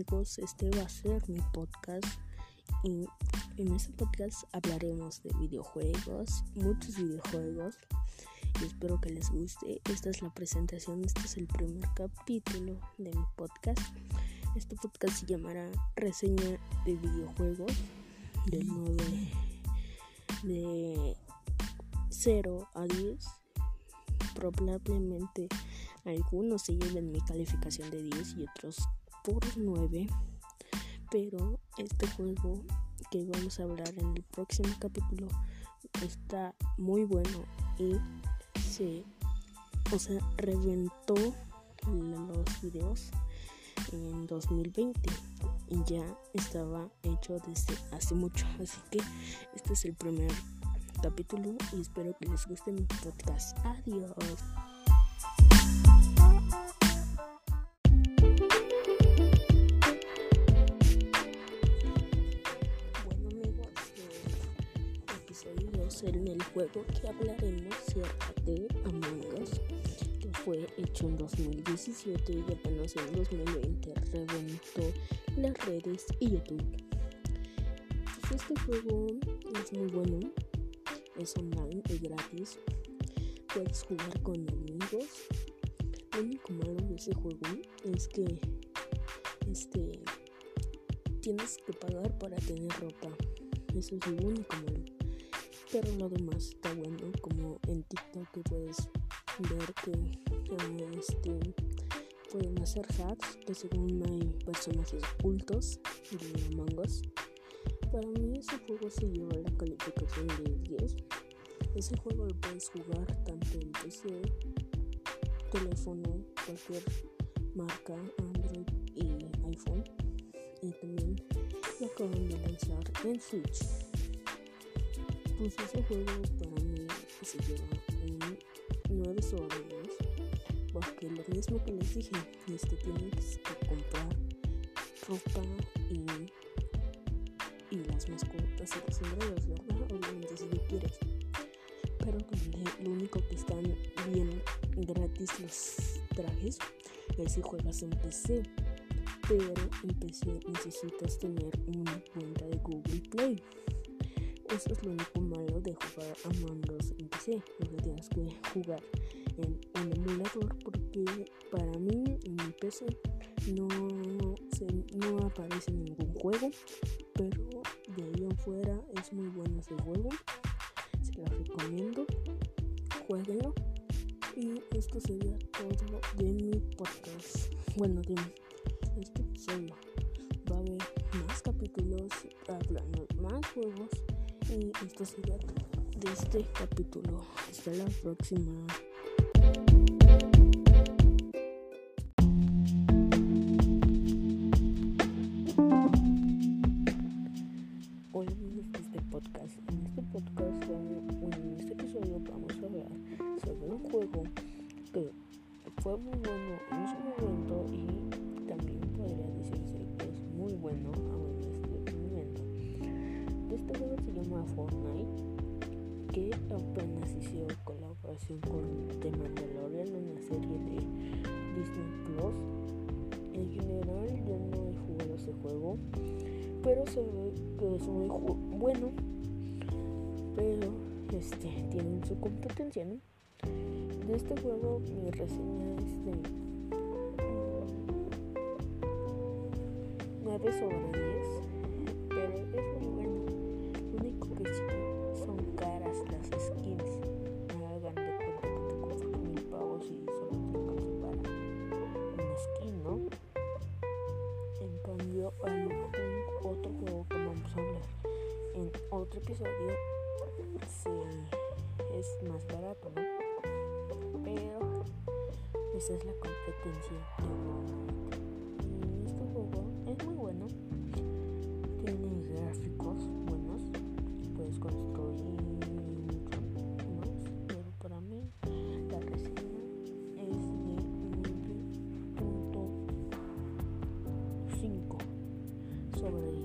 amigos, este va a ser mi podcast y en este podcast hablaremos de videojuegos, muchos videojuegos y espero que les guste. Esta es la presentación, este es el primer capítulo de mi podcast. Este podcast se llamará Reseña de videojuegos del 9 de 0 a 10. Probablemente algunos se lleven mi calificación de 10 y otros por 9. Pero este juego que vamos a hablar en el próximo capítulo está muy bueno y se o sea, reventó los videos en 2020 y ya estaba hecho desde hace mucho. Así que este es el primer capítulo y espero que les guste mi podcast. Adiós. En el juego que hablaremos será de Among que fue hecho en 2017 y apenas en 2020 reventó las redes y YouTube. Este juego es muy bueno, es online, y gratis, puedes jugar con amigos. Lo único malo de ese juego es que este tienes que pagar para tener ropa. Eso es lo único malo pero lo demás está bueno como en TikTok puedes ver que eh, pueden hacer hacks que según hay personajes ocultos de Among Us para mí ese juego se lleva la calificación de 10 ese juego lo puedes jugar tanto en PC teléfono cualquier marca Android y iPhone. Y también lo acaban de lanzar en Switch pues ese juego para mí se lleva un 9 sobre 10 porque lo mismo que les dije este tienes que comprar ropa y, y las mascotas y los sombreros verdad obviamente si tú quieres. Pero lo único que están bien gratis los trajes es si juegas en PC pero en PC necesitas tener una cuenta de Google Play eso es lo único malo de jugar Among Us en PC, porque tienes que jugar en un emulador porque para mí en mi PC no, no aparece ningún juego, pero de ahí afuera es muy bueno ese juego, se lo recomiendo, jueguenlo y esto sería todo de mi podcast, bueno de este episodio, va a haber más capítulos hablando más juegos y esto sería de este capítulo. Hasta la próxima. Hola amigos de este podcast. En este podcast, en este episodio vamos a hablar sobre un juego que fue muy bueno en su momento y también podría decirse que es muy bueno Fortnite, que apenas hizo colaboración con The Mandalorian, una serie de Disney Plus. En general yo no he jugado ese juego, pero se ve que es muy bueno. Pero este tienen su competencia, ¿no? De este juego mi reseña es de 9 sobre episodio sí, es más barato. Pero esa es la competencia de este juego es muy bueno. Tiene gráficos buenos. Puedes construir mucho más. Pero para mí la reseña es de 9.5 sobre